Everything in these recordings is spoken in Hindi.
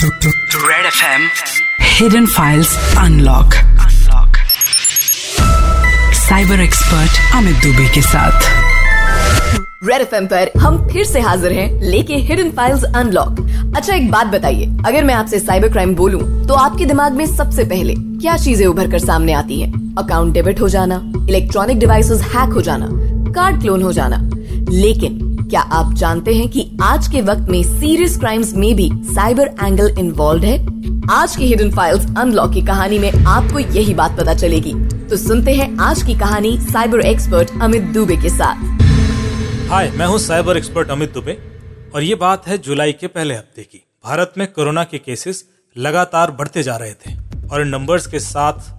Red FM Hidden Files Unlock. Unlock. Cyber expert Amit Dubey के साथ. रेड एफ़ पर हम फिर से हाजिर हैं लेके हिडन फाइल्स अनलॉक अच्छा एक बात बताइए अगर मैं आपसे साइबर क्राइम बोलूँ तो आपके दिमाग में सबसे पहले क्या चीज़ें उभर कर सामने आती हैं? अकाउंट डेबिट हो जाना इलेक्ट्रॉनिक डिवाइसेस हैक हो जाना कार्ड क्लोन हो जाना. लेकिन क्या आप जानते हैं कि आज के वक्त में सीरियस क्राइम्स में भी साइबर एंगल इन्वॉल्व है? आज की हिडन फाइल्स अनलॉक की कहानी में आपको यही बात पता चलेगी। तो सुनते हैं आज की कहानी साइबर एक्सपर्ट अमित दुबे के साथ। हाय मैं हूँ साइबर एक्सपर्ट अमित दुबे, और ये बात है जुलाई के पहले हफ़्ते की। भारत में कोरोना के केसेस लगातार बढ़ते जा रहे थे, और नंबर्स के साथ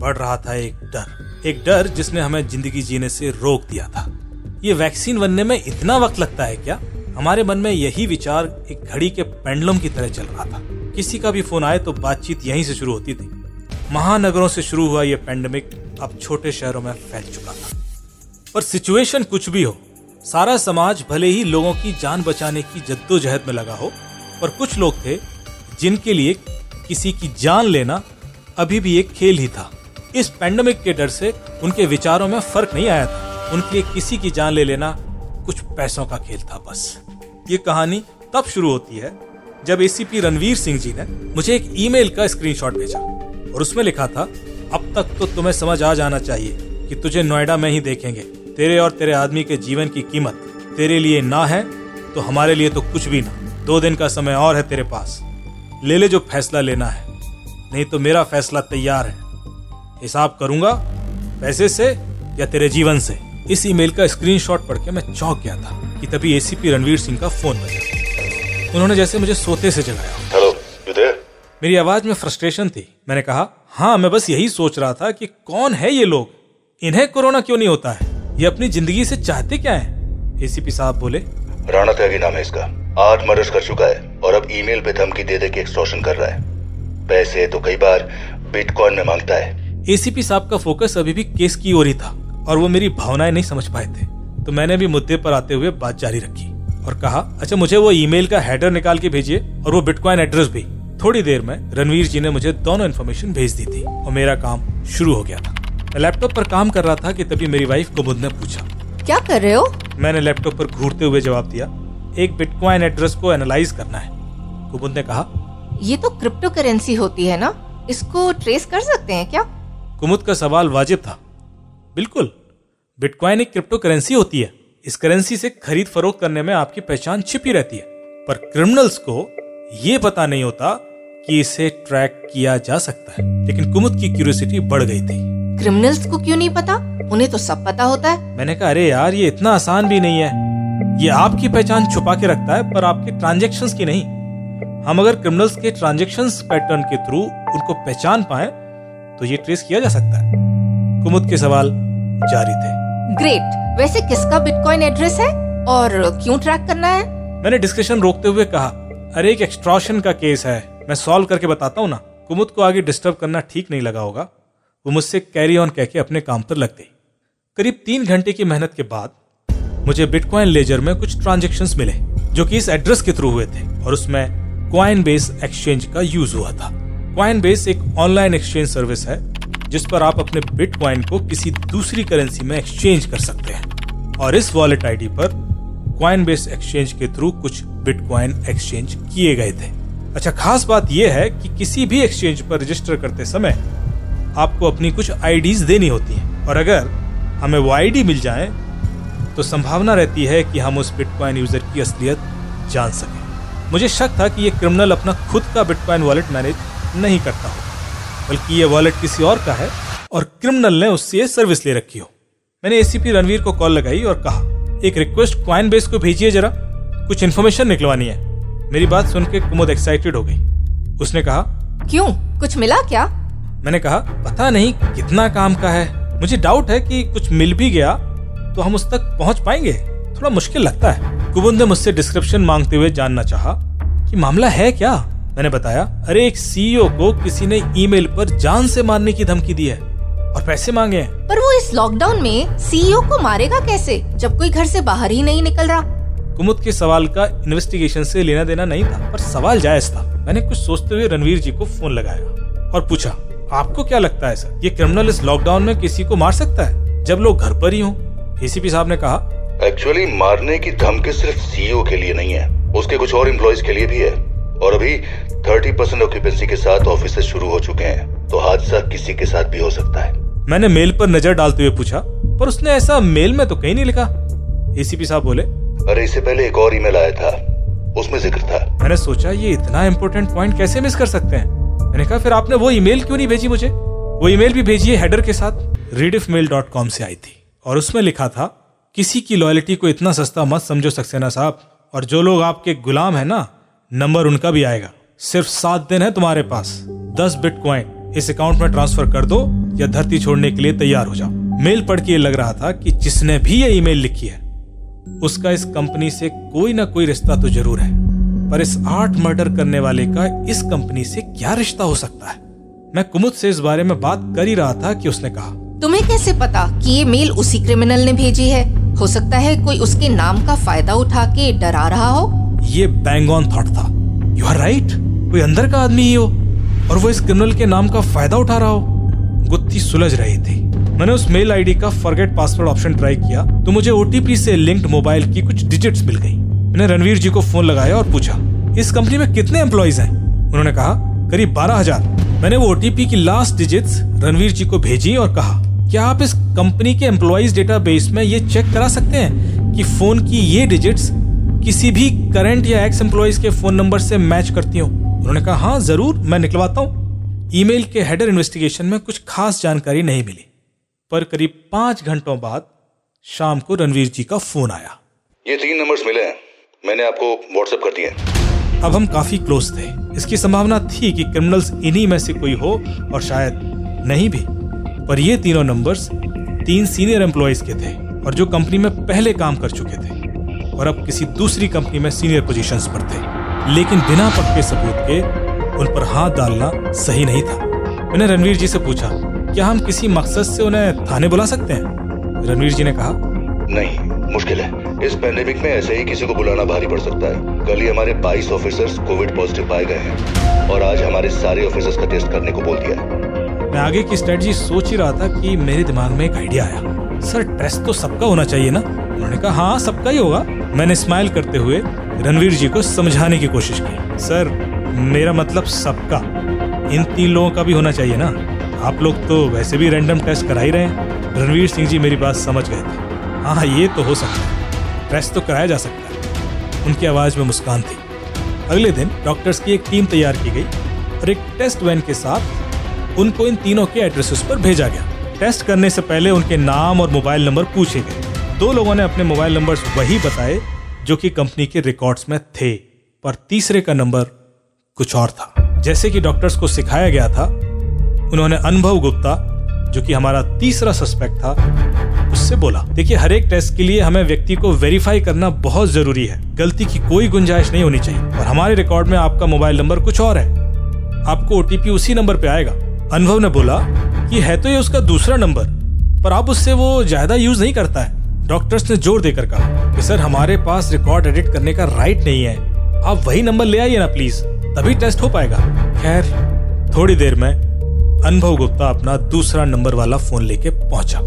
बढ़ रहा था एक डर। एक डर जिसने हमें ज़िंदगी जीने से रोक दिया था। ये वैक्सीन बनने में इतना वक्त लगता है क्या? हमारे मन में यही विचार एक घड़ी के पेंडलम की तरह चल रहा था। किसी का भी फ़ोन आए तो बातचीत यहीं से शुरू होती थी। महानगरों से शुरू हुआ यह पेंडेमिक अब छोटे शहरों में फैल चुका था। पर सिचुएशन कुछ भी हो, सारा समाज भले ही लोगों की जान बचाने की जद्दोजहद में लगा हो, पर कुछ लोग थे जिनके लिए किसी की जान लेना अभी भी एक खेल ही था। इस पेंडेमिक के डर से उनके विचारों में फ़र्क नहीं आया था। उनके लिए किसी की जान ले लेना कुछ पैसों का खेल था बस। ये कहानी तब शुरू होती है जब एसीपी रणवीर सिंह जी ने मुझे एक ईमेल का स्क्रीनशॉट भेजा और उसमें लिखा था, अब तक तो तुम्हें समझ आ जाना चाहिए कि तुझे नोएडा में ही देखेंगे। तेरे और तेरे आदमी के जीवन की कीमत तेरे लिए ना है तो हमारे लिए तो कुछ भी ना। दो दिन का समय और है तेरे पास। ले ले जो फैसला लेना है। नहीं तो मेरा फैसला तैयार है। हिसाब करूँगा पैसे से या तेरे जीवन से। इस ईमेल का स्क्रीनशॉट पढ़ के मैं चौंक गया था कि तभी एसीपी रणवीर सिंह का फ़ोन बजा। उन्होंने जैसे मुझे सोते से जगाया। Hello you there? मेरी आवाज़ में फ्रस्ट्रेशन थी। मैंने कहा हाँ मैं बस यही सोच रहा था कि कौन है ये लोग? इन्हें कोरोना क्यों नहीं होता है? ये अपनी ज़िंदगी से चाहते क्या है? एसीपी साहब बोले राणा त्यागी नाम है इसका। आठ मर्डर्स कर चुका है और अब ईमेल पे धमकी दे दे के एक्सटॉर्शन कर रहा है। पैसे तो कई बार बिटकॉइन में माँगता है। एसीपी साहब का फोकस अभी भी केस की ओर ही था। और वो मेरी भावनाएँ नहीं समझ पाए थे। तो मैंने भी मुद्दे पर आते हुए बात जारी रखी और कहा अच्छा मुझे वो ईमेल का हेडर निकाल के भेजिए और वो बिटकॉइन एड्रेस भी। थोड़ी देर में रणवीर जी ने मुझे दोनों इन्फॉर्मेशन भेज दी थी और मेरा काम शुरू हो गया था। मैं लैपटॉप पर काम कर रहा था कि तभी मेरी वाइफ कुमुद ने पूछा। क्या कर रहे हो? मैंने लैपटॉप पर घूरते हुए जवाब दिया एक बिटकॉइन एड्रेस को एनालाइज करना है। कुमुद ने कहा ये तो क्रिप्टो करेंसी होती है ना? इसको ट्रेस कर सकते हैं क्या? कुमुद का सवाल वाजिब था। बिल्कुल। बिटकॉइन एक क्रिप्टो करेंसी होती है। इस करेंसी से खरीद फरोख्त करने में आपकी पहचान छिपी रहती है। पर क्रिमिनल्स को ये पता नहीं होता कि इसे ट्रैक किया जा सकता है। लेकिन कुमुद की क्यूरियोसिटी बढ़ गई थी। क्रिमिनल्स को क्यों नहीं पता? उन्हें तो सब पता होता है। मैंने कहा अरे यार ये इतना आसान भी नहीं है। ये आपकी पहचान छुपा के रखता है पर आपके ट्रांजेक्शन की नहीं। हम अगर क्रिमिनल्स के ट्रांजेक्शन पैटर्न के थ्रू उनको पहचान पाए तो ये ट्रेस किया जा सकता है। कुमुद के सवाल जारी थे। ग्रेट वैसे किसका बिटकॉइन एड्रेस है? और क्यों ट्रैक करना है? मैंने डिस्कशन रोकते हुए कहा अरे एक एक्सट्रॉशन का केस है। मैं सॉल्व करके बताता हूँ ना। कुमुद को आगे डिस्टर्ब करना ठीक नहीं लगा होगा। वो मुझसे कैरी ऑन कह के अपने काम पर लग गई। करीब तीन घंटे की मेहनत के बाद मुझे बिटकॉइन लेजर में कुछ ट्रांजेक्शन मिले जो कि इस एड्रेस के थ्रू हुए थे और उसमें क्वाइन बेस एक्सचेंज का यूज़ हुआ था। क्वाइन बेस एक ऑनलाइन एक्सचेंज सर्विस है जिस पर आप अपने बिटकॉइन को किसी दूसरी करेंसी में एक्सचेंज कर सकते हैं। और इस वॉलेट आईडी पर क्वाइन बेस एक्सचेंज के थ्रू कुछ बिटकॉइन एक्सचेंज किए गए थे। अच्छा खास बात यह है कि किसी भी एक्सचेंज पर रजिस्टर करते समय आपको अपनी कुछ आईडीज देनी होती हैं। और अगर हमें वो आईडी मिल जाए तो संभावना रहती है कि हम उस बिटकॉइन यूज़र की असलियत जान सकें। मुझे शक था कि ये क्रिमिनल अपना खुद का बिटकॉइन वॉलेट मैनेज नहीं करता हो बल्कि ये वॉलेट किसी और का है और क्रिमिनल ने उससे सर्विस ले रखी हो। मैंने एसीपी रणवीर को कॉल लगाई और कहा एक रिक्वेस्ट क्वाइन बेस को भेजिए जरा कुछ इन्फॉर्मेशन निकलवानी है। मेरी बात सुन के कुमुद एक्साइटेड हो गई। उसने कहा क्यों? कुछ मिला क्या? मैंने कहा पता नहीं कितना काम का है। मुझे डाउट है कि कुछ मिल भी गया तो हम उस तक पहुँच पाएँगे। थोड़ा मुश्किल लगता है। कुमुद ने मुझसे डिस्क्रिप्शन मांगते हुए जानना चाहा कि मामला है क्या? मैंने बताया अरे एक सीईओ को किसी ने ईमेल पर जान से मारने की धमकी दी है और पैसे मांगे हैं। पर वो इस लॉकडाउन में सीईओ को मारेगा कैसे जब कोई घर से बाहर ही नहीं निकल रहा? कुमुद के सवाल का इन्वेस्टिगेशन से लेना देना नहीं था पर सवाल जायज़ था। मैंने कुछ सोचते हुए रणवीर जी को फ़ोन लगाया और पूछा आपको क्या लगता है सर ये क्रिमिनल इस लॉकडाउन में किसी को मार सकता है जब लोग घर पर ही हों? एसीपी साहब ने कहा एक्चुअली मारने की धमकी सिर्फ़ सीईओ के लिए नहीं है उसके कुछ और एम्प्लॉयज़ के लिए भी है। और अभी 30 परसेंट ऑक्यूपेंसी के साथ ऑफ़िस शुरू हो चुके हैं तो हादसा किसी के साथ भी हो सकता है। मैंने मेल पर नज़र डालते हुए पूछा पर उसने ऐसा मेल में तो कहीं नहीं लिखा। एसीपी साहब बोले अरे इससे पहले एक और ईमेल आया था उसमें ज़िक्र था। मैंने सोचा ये इतना इम्पोर्टेंट पॉइंट कैसे मिस कर सकते हैं? मैंने कहा फिर आपने वो ईमेल क्यों नहीं भेजी मुझे? वो ईमेल भी भेजी है हेडर के साथ। रीडिफमेल.com से आई थी और उसमें लिखा था किसी की लॉयल्टी को इतना सस्ता मत समझो सक्सेना साहब और जो लोग आपके गुलाम है ना नंबर उनका भी आएगा। सिर्फ़ सात दिन है तुम्हारे पास। दस बिटकॉइन इस अकाउंट में ट्रांसफ़र कर दो या धरती छोड़ने के लिए तैयार हो जाओ। मेल पढ़ के लग रहा था कि जिसने भी ये ईमेल लिखी है, उसका इस कंपनी से कोई ना कोई रिश्ता तो ज़रूर है। पर इस आठ मर्डर करने वाले का इस कंपनी से क्या रिश्ता हो सकता है? मैं कुमुद से इस बारे में बात कर ही रहा था कि उसने कहा। तुम्हें कैसे पता कि ये मेल उसी क्रिमिनल ने भेजी है? हो सकता है कोई उसके नाम का फ़ायदा उठा के डरा रहा हो। ये बैंग ऑन थॉट था। यू आर राइट कोई अंदर का आदमी ही हो, और वो इस क्रिमिनल के नाम का फ़ायदा उठा रहा हो। गुत्थी सुलझ रही थी। मैंने उस मेल आईडी का फॉरगेट पासवर्ड ऑप्शन ट्राई किया तो मुझे ओटीपी से लिंक्ड मोबाइल की कुछ डिजिट्स मिल गई। मैंने रणवीर जी को फ़ोन लगाया और पूछा, इस कंपनी में कितने एम्प्लॉयज़ हैं? उन्होंने कहा, करीब बारह हज़ार। मैंने वो ओटीपी की लास्ट डिजिट्स रणवीर जी को भेजी और कहा, क्या आप इस कंपनी के एम्प्लॉयज़ डेटाबेस में ये चेक करा सकते हैं कि फ़ोन की ये डिजिट्स किसी भी करंट या एक्स एम्प्लॉयज़ के फ़ोन नंबर से मैच करती हो। उन्होंने कहा हाँ ज़रूर मैं निकलवाता हूँ। ईमेल के हेडर इन्वेस्टिगेशन में कुछ खास जानकारी नहीं मिली। पर करीब पाँच घंटों बाद शाम को रणवीर जी का फ़ोन आया। ये तीन नंबर्स मिले हैं। मैंने आपको व्हाट्सएप कर दिए अब हम काफ़ी क्लोज थे। इसकी संभावना थी कि क्रिमिनल्स इन्हीं में से कोई हो और शायद नहीं भी। पर ये तीनों नंबर्स तीन सीनियर एम्प्लॉयज़ के थे और जो कंपनी में पहले काम कर चुके थे। और अब किसी दूसरी कंपनी में सीनियर पोजीशंस पर थे। लेकिन बिना पक्के सबूत के उन पर हाथ डालना सही नहीं था। मैंने रणवीर जी से पूछा क्या हम किसी मकसद से उन्हें थाने बुला सकते हैं? रणवीर जी ने कहा नहीं मुश्किल है। इस पेंडेमिक में ऐसे ही किसी को बुलाना भारी पड़ सकता है। कल ही हमारे 22 ऑफिसर्स कोविड पॉजिटिव पाए गए हैं और आज हमारे सारे ऑफिसर्स का टेस्ट करने को बोल दिया है। मैं आगे की स्ट्रेटजी सोच ही रहा था कि मेरे दिमाग में एक आइडिया आया। सर टेस्ट तो सबका होना चाहिए ना? उन्होंने कहा हाँ सबका ही होगा। मैंने स्माइल करते हुए रणवीर जी को समझाने की कोशिश की। सर, मेरा मतलब सबका। इन तीन लोगों का भी होना चाहिए ना? आप लोग तो वैसे भी रैंडम टेस्ट करा ही रहे हैं। रणवीर सिंह जी मेरी बात समझ गए थे। हाँ ये तो हो सकता है। टेस्ट तो कराया जा सकता है। उनकी आवाज़ में मुस्कान थी। अगले दिन डॉक्टर्स की एक टीम तैयार की गई और एक टेस्ट वैन के साथ उनको इन तीनों के एड्रेसेस पर भेजा गया। टेस्ट करने से पहले उनके नाम और मोबाइल नंबर पूछे गए। दो लोगों ने अपने मोबाइल नंबर वही बताए, जो कि कंपनी के रिकॉर्ड्स में थे, पर तीसरे का नंबर कुछ और था। जैसे कि डॉक्टर्स को सिखाया गया था, उन्होंने अनुभव गुप्ता, जो कि हमारा तीसरा सस्पेक्ट था, उससे बोला, देखिए, हर एक टेस्ट के लिए हमें व्यक्ति को वेरीफाई करना बहुत ज़रूरी है। गलती की कोई गुंजाइश नहीं होनी चाहिए, और हमारे रिकॉर्ड में आपका मोबाइल नंबर कुछ और है। आपको ओटीपी उसी नंबर पे आएगा। अनुभव ने बोला कि है तो ये उसका दूसरा नंबर, पर आप उससे वो ज़्यादा यूज़ नहीं करता है। डॉक्टर्स ने ज़ोर देकर कहा कि, सर, हमारे पास रिकॉर्ड एडिट करने का राइट नहीं है। आप वही नंबर ले आइए ना, प्लीज़। तभी टेस्ट हो पाएगा। खैर, थोड़ी देर में अनुभव गुप्ता अपना दूसरा नंबर वाला फ़ोन लेके पहुँचा।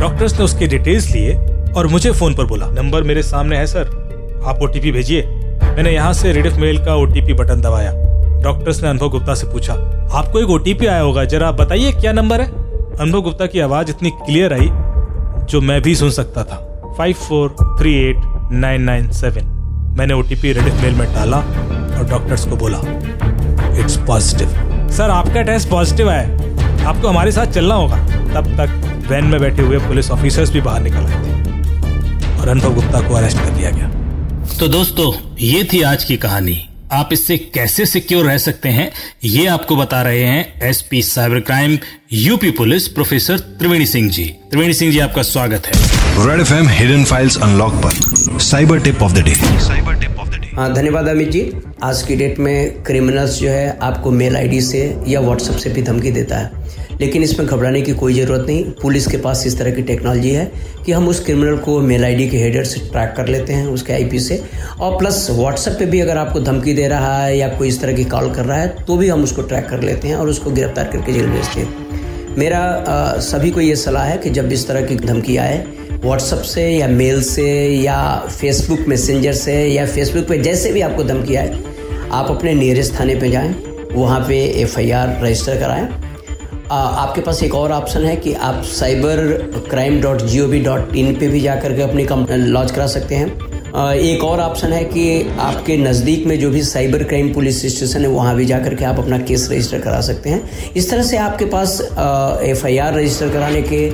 डॉक्टर्स ने उसके डिटेल्स लिए और मुझे फ़ोन पर बोला, नंबर मेरे सामने है, सर। आप ओटीपी भेजिए। मैंने यहाँ से रिडिफ मेल का ओटीपी बटन दबाया। डॉक्टर्स ने अनुभव गुप्ता से पूछा, आपको एक ओटीपी आया होगा, जरा बताइए क्या नंबर है? अनुभव गुप्ता की आवाज़ इतनी क्लियर आई, जो मैं भी सुन सकता था। Five four three eight nine nine seven मैंने ओटीपी रेडिफ मेल में डाला और डॉक्टर्स को बोला इट्स पॉजिटिव सर, आपका टेस्ट पॉजिटिव आया आपको हमारे साथ चलना होगा। तब तक वैन में बैठे हुए पुलिस ऑफिसर्स भी बाहर निकल आए थे और अनुभव गुप्ता को अरेस्ट कर दिया गया। तो दोस्तों, ये थी आज की कहानी। आप इससे कैसे सिक्योर रह सकते हैं ये आपको बता रहे हैं SP cyber crime UP police professor Triveni Singh ji. Triveni Singh ji आपका स्वागत है। Red F M hidden files unlock पर। Cyber tip of the day. Cyber tip of the day. हाँ धन्यवाद अमित जी। आज की डेट में क्रिमिनल्स जो है आपको मेल आईडी से या व्हाट्सएप से भी धमकी देता है। लेकिन इसमें घबराने की कोई ज़रूरत नहीं। पुलिस के पास इस तरह की टेक्नोलॉजी है कि हम उस क्रिमिनल को मेल आईडी के हेडर से ट्रैक कर लेते हैं उसके आईपी से। और प्लस व्हाट्सएप पे भी अगर आपको धमकी दे रहा है या कोई इस तरह की कॉल कर रहा है तो भी हम उसको ट्रैक कर लेते हैं और उसको गिरफ़्तार करके जेल भेजते हैं। मेरा आ, सभी को ये सलाह है कि जब इस तरह की धमकी आए व्हाट्सअप से या मेल से या फेसबुक मैसेंजर से या फेसबुक पे जैसे भी आपको धमकी आए आप अपने नियरेस्ट थाने पे जाएँ वहाँ पे एफआईआर रजिस्टर कराएँ। आपके पास एक और ऑप्शन है कि आप cyber crime dot G O V dot in पर भी जा करके अपनी लॉन्च करा सकते हैं। एक और ऑप्शन है कि आपके नज़दीक में जो भी साइबर क्राइम पुलिस स्टेशन है, वहाँ भी जाकर के आप अपना केस रजिस्टर करा सकते हैं। इस तरह से आपके पास एफ़ आई आर रजिस्टर कराने के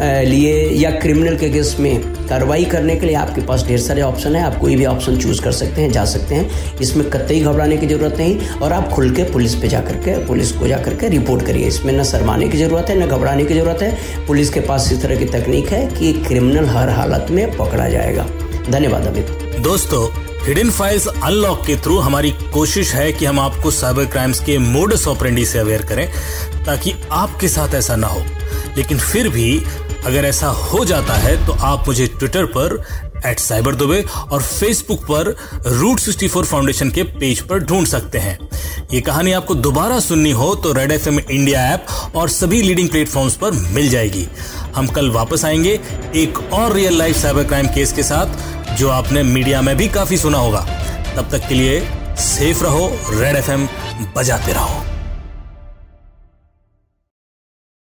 लिए या क्रिमिनल के केस में कार्रवाई करने के लिए आपके पास ढेर सारे ऑप्शन है। आप कोई भी ऑप्शन चूज़ कर सकते हैं, जा सकते हैं। इसमें कतई घबराने की ज़रूरत नहीं और आप खुल के पुलिस पे जा करके, पुलिस को जा करके रिपोर्ट करिए। इसमें न शरमाने की ज़रूरत है, न घबराने की ज़रूरत है। पुलिस के पास इस तरह की तकनीक है कि क्रिमिनल हर हालत में पकड़ा जाएगा। धन्यवाद अमित दोस्तों हिडन फाइल्स अनलॉक के थ्रू हमारी कोशिश है कि हम आपको साइबर क्राइम्स के मोडस ऑपरेंडी से अवेयर करें, ताकि आपके साथ ऐसा ना हो। लेकिन फिर भी अगर ऐसा हो जाता है तो आप मुझे ट्विटर पर एट साइबर दुबे और फेसबुक पर रूट सिक्सटी फोर फाउंडेशन के पेज पर ढूंढ सकते हैं। ये कहानी आपको दोबारा सुननी हो तो रेड एफएम इंडिया ऐप और सभी लीडिंग प्लेटफॉर्म्स पर मिल जाएगी। हम कल वापस आएँगे एक और real life cyber crime case के साथ, जो आपने मीडिया में भी काफ़ी सुना होगा। तब तक के लिए सेफ़ रहो रेड एफएम बजाते रहो।